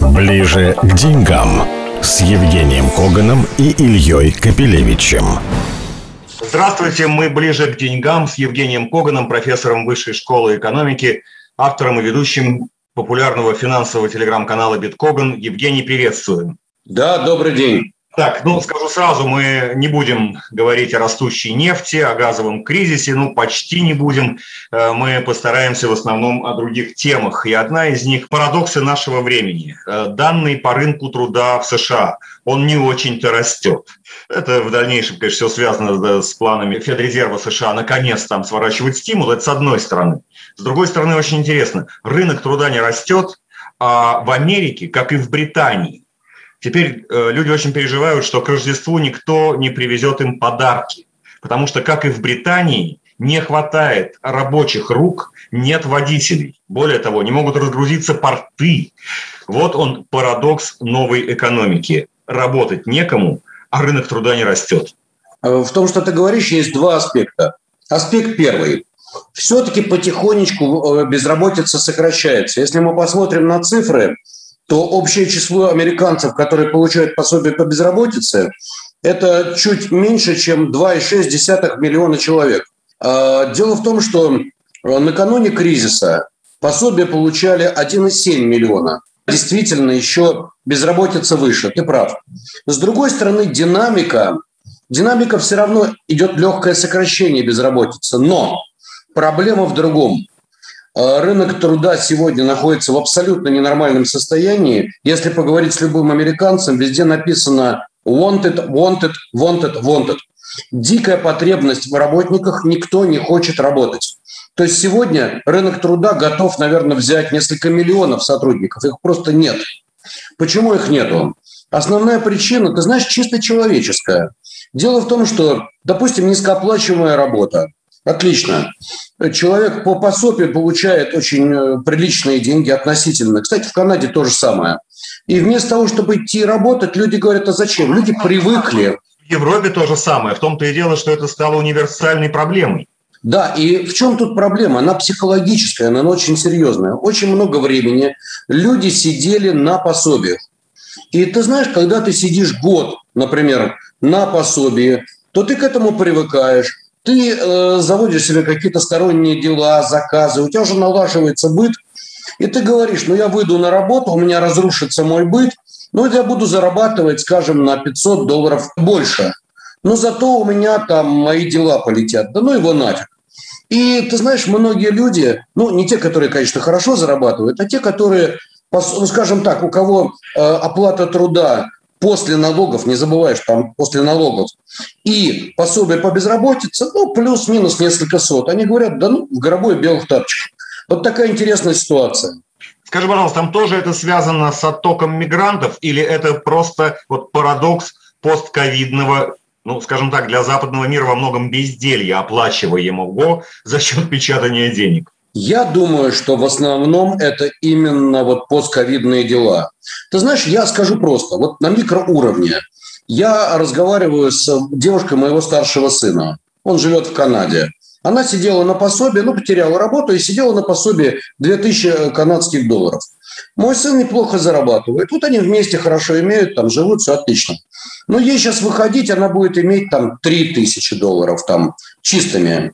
Ближе к деньгам с Евгением Коганом и Ильей Капелевичем. Здравствуйте, мы ближе к деньгам с Евгением Коганом, профессором Высшей школы экономики, автором и ведущим популярного финансового телеграм-канала Биткоган. Евгений, приветствуем. Да, добрый день. Так, ну, скажу сразу, мы не будем говорить о растущей нефти, о газовом кризисе, ну, почти не будем. Э, мы постараемся в основном о других темах. И одна из них – парадоксы нашего времени. Э, данные по рынку труда в США, он не очень-то растет. Это в дальнейшем, конечно, все связано с планами Федрезерва США наконец там сворачивать стимул. Это с одной стороны. С другой стороны, очень интересно, рынок труда не растет, а в Америке, как и в Британии, Теперь э, люди очень переживают, что к Рождеству никто не привезет им подарки, потому что, как и в Британии, не хватает рабочих рук, нет водителей. Более того, не могут разгрузиться порты. Вот он парадокс новой экономики. Работать некому, а рынок труда не растет. Э, в том, что ты говоришь, есть два аспекта. Аспект первый. Все-таки потихонечку э, безработица сокращается. Если мы посмотрим на цифры, то общее число американцев, которые получают пособие по безработице, это чуть меньше, чем 2,6 миллиона человек. А, дело в том, что накануне кризиса пособие получали 1,7 миллиона. Действительно, еще безработица выше, ты прав. С другой стороны, динамика, динамика все равно идет легкое сокращение безработицы. Но проблема в другом. А, рынок труда сегодня находится в абсолютно ненормальном состоянии. Если поговорить с любым американцем, везде написано wanted, wanted, wanted, wanted. Дикая потребность в работниках, никто не хочет работать. То есть сегодня рынок труда готов, наверное, взять несколько миллионов сотрудников. Их просто нет. Почему их нету? Основная причина, ты знаешь, чисто человеческая. Дело в том, что, допустим, низкооплачиваемая работа. Отлично. Человек по пособию получает очень э, приличные деньги относительно. Кстати, в Канаде то же самое. И вместо того, чтобы идти работать, люди говорят, а зачем? Люди привыкли. В Европе то же самое. В том-то и дело, что это стало универсальной проблемой. Да, и в чем тут проблема? Она психологическая, она очень серьезная. Очень много времени люди сидели на пособиях. И ты знаешь, когда ты сидишь год, например, на пособии, то ты к этому привыкаешь ты э, заводишь себе какие-то сторонние дела, заказы, у тебя уже налаживается быт, и ты говоришь, ну я выйду на работу, у меня разрушится мой быт, ну я буду зарабатывать, скажем, на 500 долларов больше. Но зато у меня там мои дела полетят. Да ну его нафиг. И ты знаешь, многие люди, ну не те, которые, конечно, хорошо зарабатывают, а те, которые, ну, скажем так, у кого э, оплата труда после налогов, не забываешь, там после налогов, и пособие по безработице, ну, плюс-минус несколько сот. Они говорят, да ну, в гробой белых тапочках. Вот такая интересная ситуация. Скажи, пожалуйста, там тоже это связано с оттоком мигрантов или это просто вот парадокс постковидного ну, скажем так, для западного мира во многом безделья, оплачиваемого за счет печатания денег? Я думаю, что в основном это именно вот постковидные дела. Ты знаешь, я скажу просто, вот на микроуровне. Я разговариваю с девушкой моего старшего сына. Он живет в Канаде. Она сидела на пособие, ну, потеряла работу и сидела на пособие 2000 канадских долларов. Мой сын неплохо зарабатывает. Вот они вместе хорошо имеют, там живут, все отлично. Но ей сейчас выходить, она будет иметь там 3000 долларов там чистыми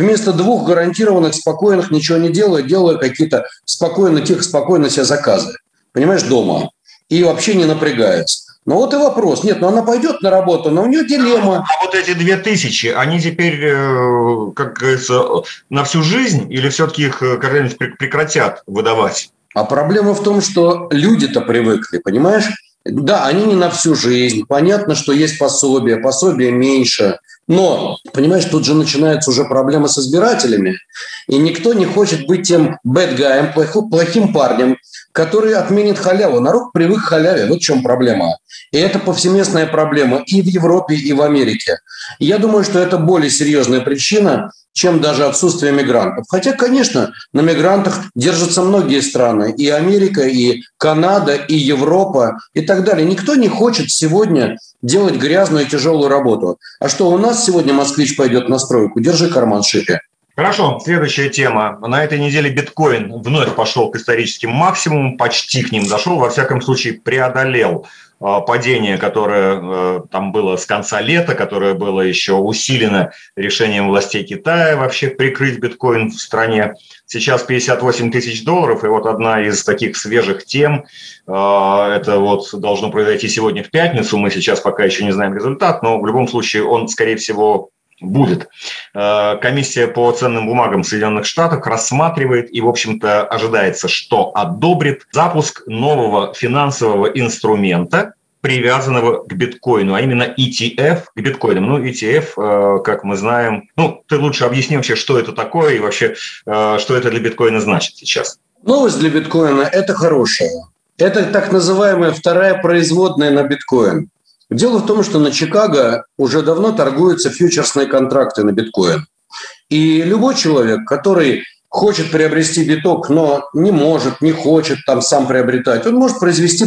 вместо двух гарантированных, спокойных, ничего не делая, делая какие-то спокойно, тихо, спокойно себе заказы. Понимаешь, дома. И вообще не напрягается. Но вот и вопрос. Нет, ну она пойдет на работу, но у нее дилемма. А вот эти две тысячи, они теперь, э, как говорится, на всю жизнь или все-таки их э, когда-нибудь прекратят выдавать? А проблема в том, что люди-то привыкли, понимаешь? Да, они не на всю жизнь. Понятно, что есть пособие, пособие меньше. Но, понимаешь, тут же начинается уже проблема с избирателями, и никто не хочет быть тем guy, плохим парнем, который отменит халяву. Народ привык к халяве, вот в чем проблема. И это повсеместная проблема и в Европе, и в Америке. Я думаю, что это более серьезная причина, чем даже отсутствие мигрантов. Хотя, конечно, на мигрантах держатся многие страны. И Америка, и Канада, и Европа, и так далее. Никто не хочет сегодня делать грязную и тяжелую работу. А что, у нас сегодня москвич пойдет на стройку? Держи карман шире. Хорошо, следующая тема. На этой неделе биткоин вновь пошел к историческим максимумам, почти к ним дошел, во всяком случае преодолел падение, которое э, там было с конца лета, которое было еще усилено решением властей Китая вообще прикрыть биткоин в стране. Сейчас 58 тысяч долларов, и вот одна из таких свежих тем, а, это вот должно произойти сегодня в пятницу, мы сейчас пока еще не знаем результат, но в любом случае он, скорее всего, будет. Э, комиссия по ценным бумагам Соединенных Штатов рассматривает и, в общем-то, ожидается, что одобрит запуск нового финансового инструмента, привязанного к биткоину, а именно ETF к биткоинам. Ну, ETF, э, как мы знаем, ну, ты лучше объясни вообще, что это такое и вообще, э, что это для биткоина значит сейчас. Новость для биткоина – это хорошая. Это так называемая вторая производная на биткоин. Дело в том, что на Чикаго уже давно торгуются фьючерсные контракты на биткоин. И любой человек, который хочет приобрести биток, но не может, не хочет там сам приобретать, он может произвести,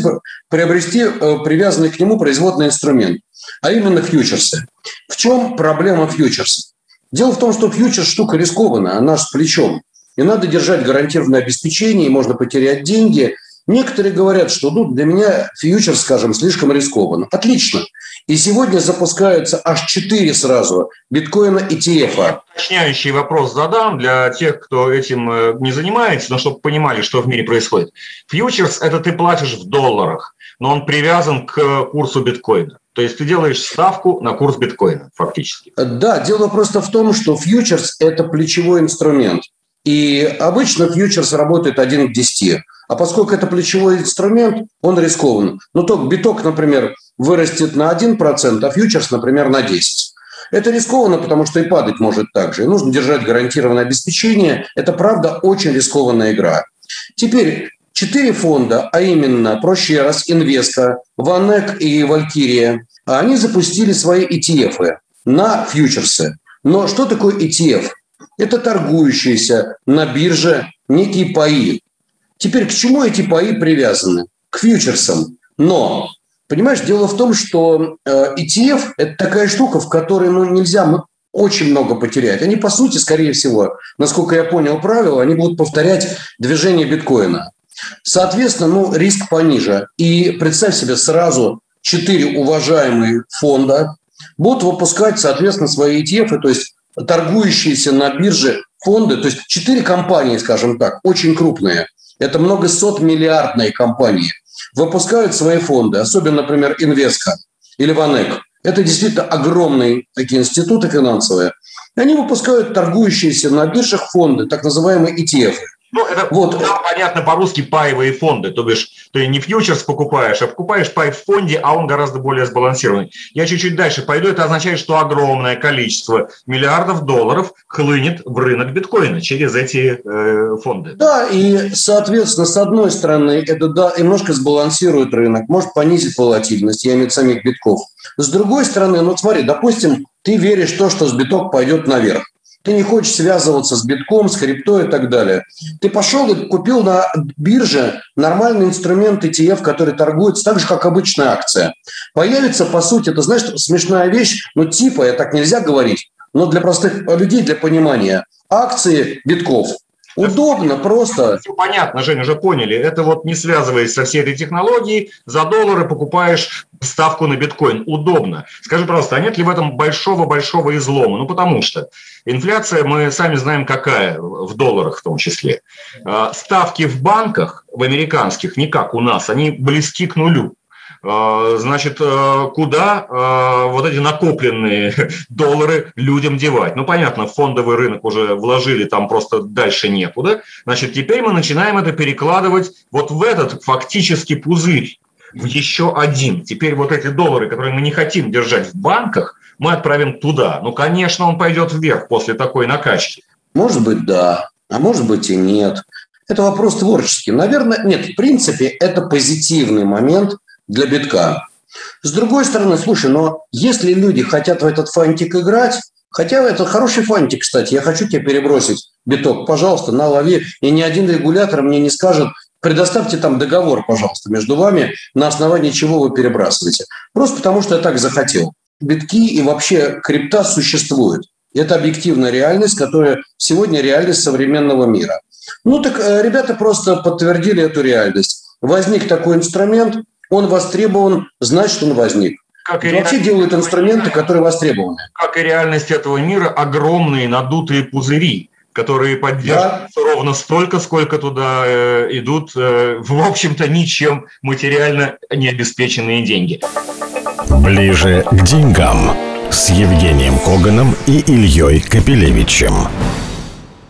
приобрести э, привязанный к нему производный инструмент, а именно фьючерсы. В чем проблема фьючерсов? Дело в том, что фьючерс штука рискованная, она с плечом. И надо держать гарантированное обеспечение, и можно потерять деньги – Некоторые говорят, что ну, для меня фьючер, скажем, слишком рискованно. Отлично. И сегодня запускаются аж четыре сразу биткоина ETF. Уточняющий вопрос задам для тех, кто этим э, не занимается, но чтобы понимали, что в мире происходит. Фьючерс – это ты платишь в долларах, но он привязан к курсу биткоина. То есть ты делаешь ставку на курс биткоина фактически. Да, дело просто в том, что фьючерс – это плечевой инструмент. И обычно фьючерс работает один к 10. А поскольку это плечевой инструмент, он рискован. Ну, то биток, например, вырастет на 1%, а фьючерс, например, на 10%. Это рискованно, потому что и падать может так же. И нужно держать гарантированное обеспечение. Это, правда, очень рискованная игра. Теперь четыре фонда, а именно, проще раз, Инвеста, Ванек и Валькирия, они запустили свои ETF на фьючерсы. Но что такое ETF? Это торгующиеся на бирже некие паи. Теперь к чему эти паи привязаны? К фьючерсам. Но, понимаешь, дело в том, что э, ETF – это такая штука, в которой ну, нельзя очень много потерять. Они, по сути, скорее всего, насколько я понял правила, они будут повторять движение биткоина. Соответственно, ну, риск пониже. И представь себе сразу четыре уважаемые фонда будут выпускать, соответственно, свои ETF, то есть торгующиеся на бирже фонды, то есть четыре компании, скажем так, очень крупные – это много сот миллиардные компании, выпускают свои фонды, особенно, например, Инвеска или Ванек. Это действительно огромные такие институты финансовые. И они выпускают торгующиеся на биржах фонды, так называемые ETF – ну, это вот. Там, понятно по-русски паевые фонды, то бишь ты не фьючерс покупаешь, а покупаешь пай в фонде, а он гораздо более сбалансированный. Я чуть-чуть дальше пойду, это означает, что огромное количество миллиардов долларов хлынет в рынок биткоина через эти э, фонды. Да, и, соответственно, с одной стороны, это да, немножко сбалансирует рынок, может понизить волатильность, я имею в самих битков. С другой стороны, ну смотри, допустим, ты веришь в то, что с биток пойдет наверх. Ты не хочешь связываться с битком, с крипто и так далее. Ты пошел и купил на бирже нормальный инструмент ETF, который торгуется так же, как обычная акция. Появится, по сути, это, знаешь, смешная вещь, ну типа, я так нельзя говорить, но для простых людей, для понимания, акции битков – Удобно, просто. Все понятно, Женя, уже поняли. Это вот не связываясь со всей этой технологией, за доллары покупаешь ставку на биткоин. Удобно. Скажи, пожалуйста, а нет ли в этом большого-большого излома? Ну, потому что инфляция, мы сами знаем, какая, в долларах в том числе. А, ставки в банках, в американских, не как у нас, они близки к нулю. А, значит, а, куда а, вот эти накопленные доллары людям девать? Ну, понятно, фондовый рынок уже вложили, там просто дальше некуда. Значит, теперь мы начинаем это перекладывать вот в этот фактически пузырь, в еще один. Теперь вот эти доллары, которые мы не хотим держать в банках, мы отправим туда. Ну, конечно, он пойдет вверх после такой накачки. Может быть, да, а может быть и нет. Это вопрос творческий. Наверное, нет, в принципе, это позитивный момент – для битка. С другой стороны, слушай, но если люди хотят в этот фантик играть, хотя это хороший фантик, кстати, я хочу тебе перебросить биток, пожалуйста, на лови, и ни один регулятор мне не скажет, предоставьте там договор, пожалуйста, между вами, на основании чего вы перебрасываете. Просто потому, что я так захотел. Битки и вообще крипта существуют. Это объективная реальность, которая сегодня реальность современного мира. Ну так э, ребята просто подтвердили эту реальность. Возник такой инструмент, он востребован, значит он возник. Как и Вообще делают инструменты, которые востребованы. Как и реальность этого мира, огромные надутые пузыри, которые поддерживаются да. ровно столько, сколько туда э, идут, э, в общем-то, ничем материально не обеспеченные деньги. Ближе к деньгам с Евгением Коганом и Ильей Капелевичем.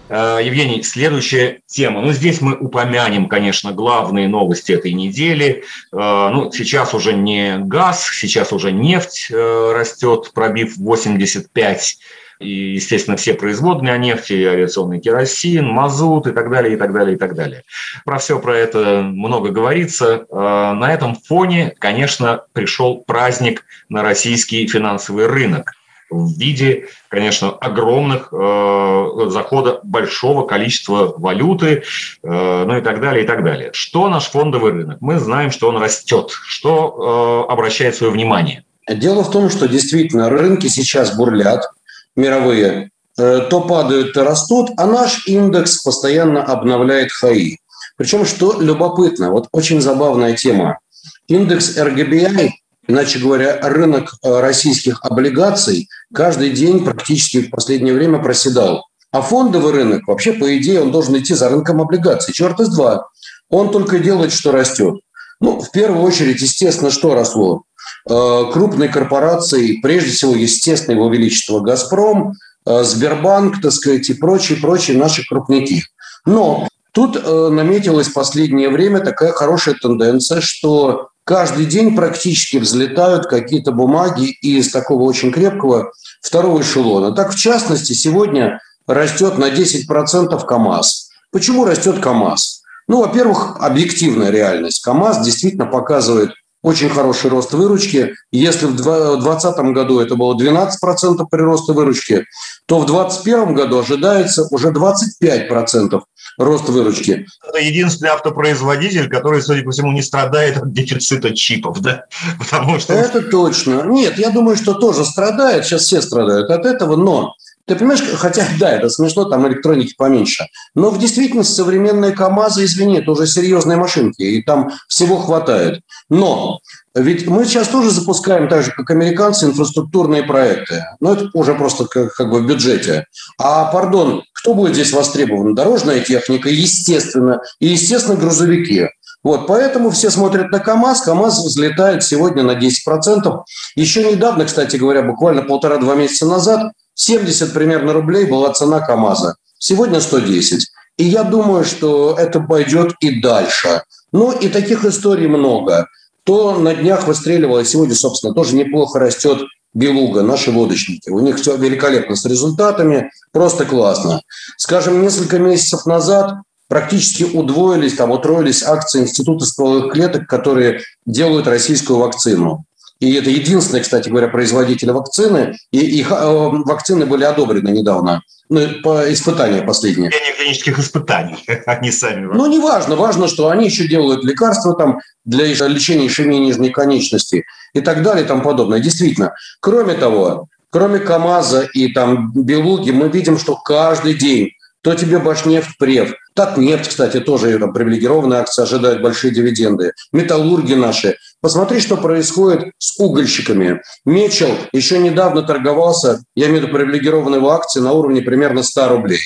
Э, Евгений, следующая тема. Ну, здесь мы упомянем, конечно, главные новости этой недели. Э, ну, сейчас уже не газ, сейчас уже нефть э, растет, пробив 85 и, естественно, все производные нефти, авиационный керосин, мазут и так далее, и так далее, и так далее. Про все про это много говорится. На этом фоне, конечно, пришел праздник на российский финансовый рынок в виде, конечно, огромных э, захода большого количества валюты, э, ну и так далее, и так далее. Что наш фондовый рынок? Мы знаем, что он растет. Что э, обращает свое внимание? Дело в том, что действительно рынки сейчас бурлят, мировые, э, то падают, то растут, а наш индекс постоянно обновляет хаи. Причем, что любопытно, вот очень забавная тема. Индекс RGBI Иначе говоря, рынок э, российских облигаций каждый день практически в последнее время проседал. А фондовый рынок, вообще, по идее, он должен идти за рынком облигаций. Черт из два. Он только делает, что растет. Ну, в первую очередь, естественно, что росло? Э, крупные корпорации, прежде всего, естественно, его величество «Газпром», э, Сбербанк, так сказать, и прочие-прочие наши крупники. Но тут наметилась в последнее время такая хорошая тенденция, что каждый день практически взлетают какие-то бумаги из такого очень крепкого второго эшелона. Так, в частности, сегодня растет на 10% КАМАЗ. Почему растет КАМАЗ? Ну, во-первых, объективная реальность. КАМАЗ действительно показывает очень хороший рост выручки. Если в 2020 году это было 12% прироста выручки, то в 2021 году ожидается уже 25% рост выручки. Это единственный автопроизводитель, который, судя по всему, не страдает от дефицита чипов, да? Потому что... Это точно. Нет, я думаю, что тоже страдает. Сейчас все страдают от этого, но ты понимаешь, хотя, да, это смешно, там электроники поменьше. Но в действительности современные КАМАЗы, извини, это уже серьезные машинки, и там всего хватает. Но ведь мы сейчас тоже запускаем, так же, как американцы, инфраструктурные проекты. Но это уже просто как, как бы в бюджете. А, пардон, кто будет здесь востребован? Дорожная техника, естественно. И, естественно, грузовики. Вот, поэтому все смотрят на КАМАЗ. КАМАЗ взлетает сегодня на 10%. Еще недавно, кстати говоря, буквально полтора-два месяца назад, 70 примерно рублей была цена КАМАЗа. Сегодня 110. И я думаю, что это пойдет и дальше. Ну и таких историй много. То на днях выстреливало, сегодня, собственно, тоже неплохо растет Белуга, наши лодочники. У них все великолепно с результатами, просто классно. Скажем, несколько месяцев назад практически удвоились, там, утроились акции Института стволовых клеток, которые делают российскую вакцину. И это единственный, кстати говоря, производитель вакцины. И их э, вакцины были одобрены недавно. Ну, по испытания последние. Клинических испытаний, они сами. Ну, не важно. Важно, что они еще делают лекарства там для лечения ишемии нижней конечности и так далее и тому подобное. Действительно. Кроме того, кроме КАМАЗа и там Белуги, мы видим, что каждый день то тебе Башнефть Прев. Так нефть, кстати, тоже там, привилегированные акции ожидают большие дивиденды. Металлурги наши. Посмотри, что происходит с угольщиками. Мечел еще недавно торговался, я имею в виду привилегированные акции, на уровне примерно 100 рублей.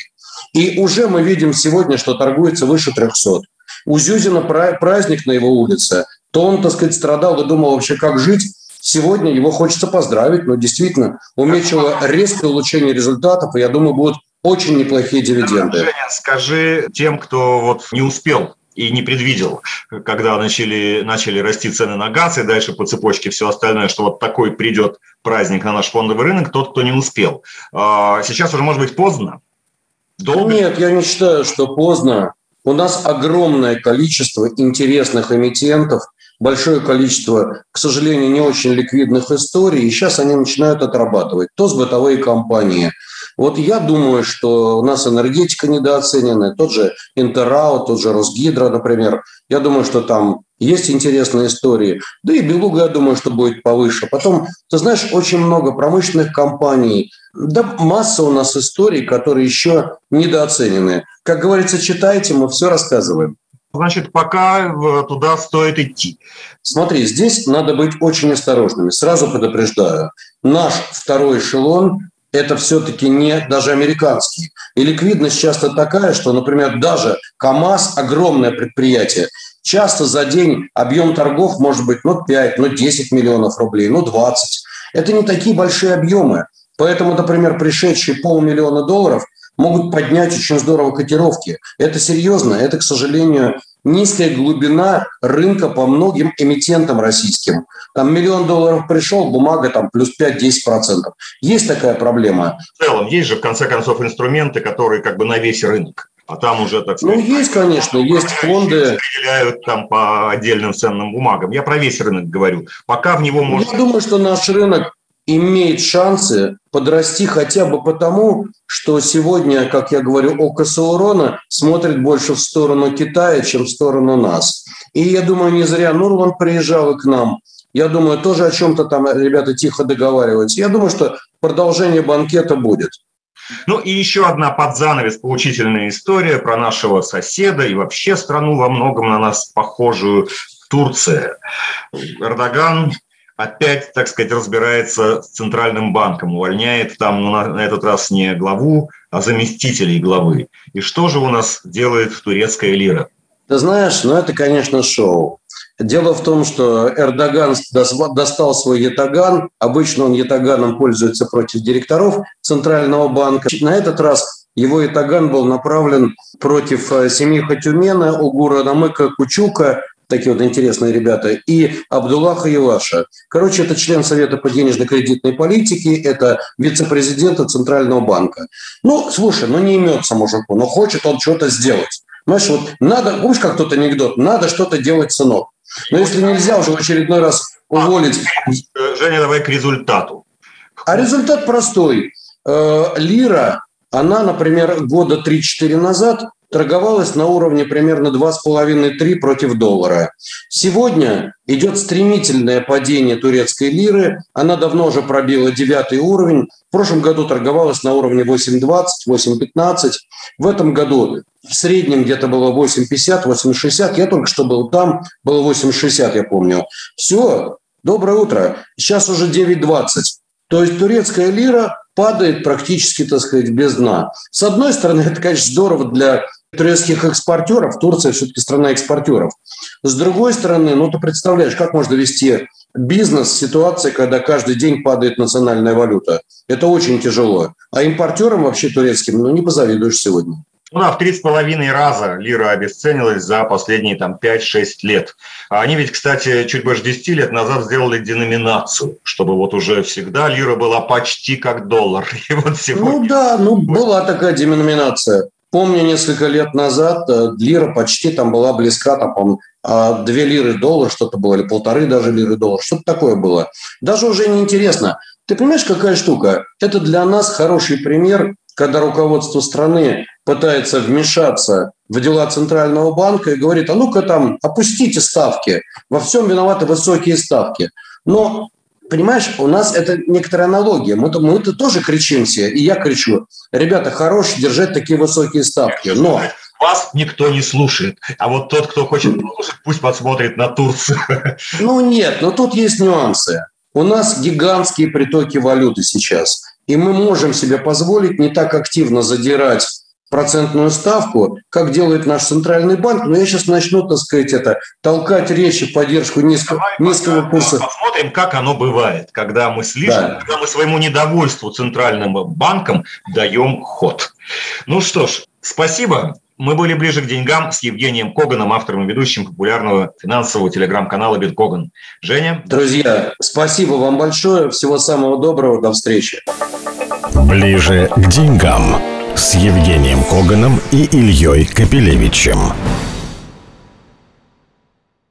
И уже мы видим сегодня, что торгуется выше 300. У Зюзина праздник на его улице. То он, так сказать, страдал и думал вообще, как жить. Сегодня его хочется поздравить, но действительно у Мечела резкое улучшение результатов, и я думаю, будут очень неплохие дивиденды. Женя, скажи тем, кто вот не успел и не предвидел, когда начали, начали расти цены на газ и дальше по цепочке все остальное, что вот такой придет праздник на наш фондовый рынок, тот, кто не успел. А, сейчас уже может быть поздно? Долго? Нет, я не считаю, что поздно. У нас огромное количество интересных эмитентов, большое количество, к сожалению, не очень ликвидных историй, и сейчас они начинают отрабатывать. То с бытовые компании, Вот я думаю, что у нас энергетика недооценена, тот же Интеррао, тот же Росгидро, например. Я думаю, что там есть интересные истории. Да и Белуга, я думаю, что будет повыше. Потом, ты знаешь, очень много промышленных компаний. Да масса у нас историй, которые еще недооценены. Как говорится, читайте, мы все рассказываем. Значит, пока туда стоит идти. Смотри, здесь надо быть очень осторожными. Сразу предупреждаю. Наш второй эшелон – это все-таки не даже американский. И ликвидность часто такая, что, например, даже КАМАЗ – огромное предприятие. Часто за день объем торгов может быть ну 5, ну 10 миллионов рублей, ну 20. Это не такие большие объемы. Поэтому, например, пришедшие полмиллиона долларов могут поднять очень здорово котировки. Это серьезно, это, к сожалению, низкая глубина рынка по многим эмитентам российским. Там миллион долларов пришел, бумага там плюс 5-10%. Есть такая проблема. В целом, есть же, в конце концов, инструменты, которые как бы на весь рынок. А там уже, так ну, сказать... Ну, есть, конечно, есть фонды... Распределяют там по отдельным ценным бумагам. Я про весь рынок говорю. Пока в него можно... Я думаю, что наш рынок имеет шансы подрасти хотя бы потому, что сегодня, как я говорю, око Саурона смотрит больше в сторону Китая, чем в сторону нас. И я думаю, не зря Нурлан приезжал и к нам. Я думаю, тоже о чем-то там ребята тихо договариваются. Я думаю, что продолжение банкета будет. Ну и еще одна под занавес поучительная история про нашего соседа и вообще страну во многом на нас похожую Турция. Эрдоган опять, так сказать, разбирается с Центральным банком, увольняет там ну, на, этот раз не главу, а заместителей главы. И что же у нас делает турецкая лира? Ты знаешь, ну это, конечно, шоу. Дело в том, что Эрдоган достал свой ятаган. Обычно он ятаганом пользуется против директоров Центрального банка. На этот раз его ятаган был направлен против э, семьи Хатюмена, Угура Намыка, Кучука, такие вот интересные ребята, и Абдуллаха Еваша. Короче, это член Совета по денежно-кредитной политике, это вице-президента Центрального банка. Ну, слушай, ну не имется мужику, но хочет он что-то сделать. Знаешь, вот надо, помнишь, как тот анекдот, надо что-то делать, сынок. Но если нельзя уже в очередной раз уволить... Женя, давай к результату. А результат простой. Э, лира, она, например, года 3-4 назад торговалась на уровне примерно 2,5-3 против доллара. Сегодня идет стремительное падение турецкой лиры. Она давно уже пробила девятый уровень. В прошлом году торговалась на уровне 8,20, 8,15. В этом году в среднем где-то было 8,50, 8,60. Я только что был там, было 8,60, я помню. Все, доброе утро. Сейчас уже 9,20. То есть турецкая лира падает практически, так сказать, без дна. С одной стороны, это, конечно, здорово для турецких экспортеров. Турция все-таки страна экспортеров. С другой стороны, ну ты представляешь, как можно вести бизнес в ситуации, когда каждый день падает национальная валюта. Это очень тяжело. А импортерам вообще турецким, ну не позавидуешь сегодня. Ну да, в три с половиной раза лира обесценилась за последние там 5-6 лет. А они ведь, кстати, чуть больше 10 лет назад сделали деноминацию, чтобы вот уже всегда лира была почти как доллар. И вот сегодня... Ну да, ну была такая деноминация. Помню, несколько лет назад э, лира почти там была близка, там, по а, две лиры доллар что-то было, или полторы даже лиры доллар, что-то такое было. Даже уже неинтересно. Ты понимаешь, какая штука? Это для нас хороший пример когда руководство страны пытается вмешаться в дела Центрального банка и говорит, а ну-ка там опустите ставки, во всем виноваты высокие ставки. Но понимаешь, у нас это некоторая аналогия. Мы-то, мы-то тоже кричим все, и я кричу, ребята, хорош держать такие высокие ставки, но... Вас никто не слушает, а вот тот, кто хочет послушать, пусть посмотрит на Турцию. Ну нет, но тут есть нюансы. У нас гигантские притоки валюты сейчас. И мы можем себе позволить не так активно задирать процентную ставку, как делает наш центральный банк. Но я сейчас начну, так сказать, это толкать речи в поддержку низкого, Давай низкого курса. Посмотрим, как оно бывает, когда мы слишком, да. когда мы своему недовольству центральным банком даем ход. Ну что ж, спасибо. Мы были ближе к деньгам с Евгением Коганом, автором и ведущим популярного финансового телеграм-канала «Биткоган». Женя? Друзья, спасибо вам большое. Всего самого доброго. До встречи. Ближе к деньгам с Евгением Коганом и Ильей Капелевичем.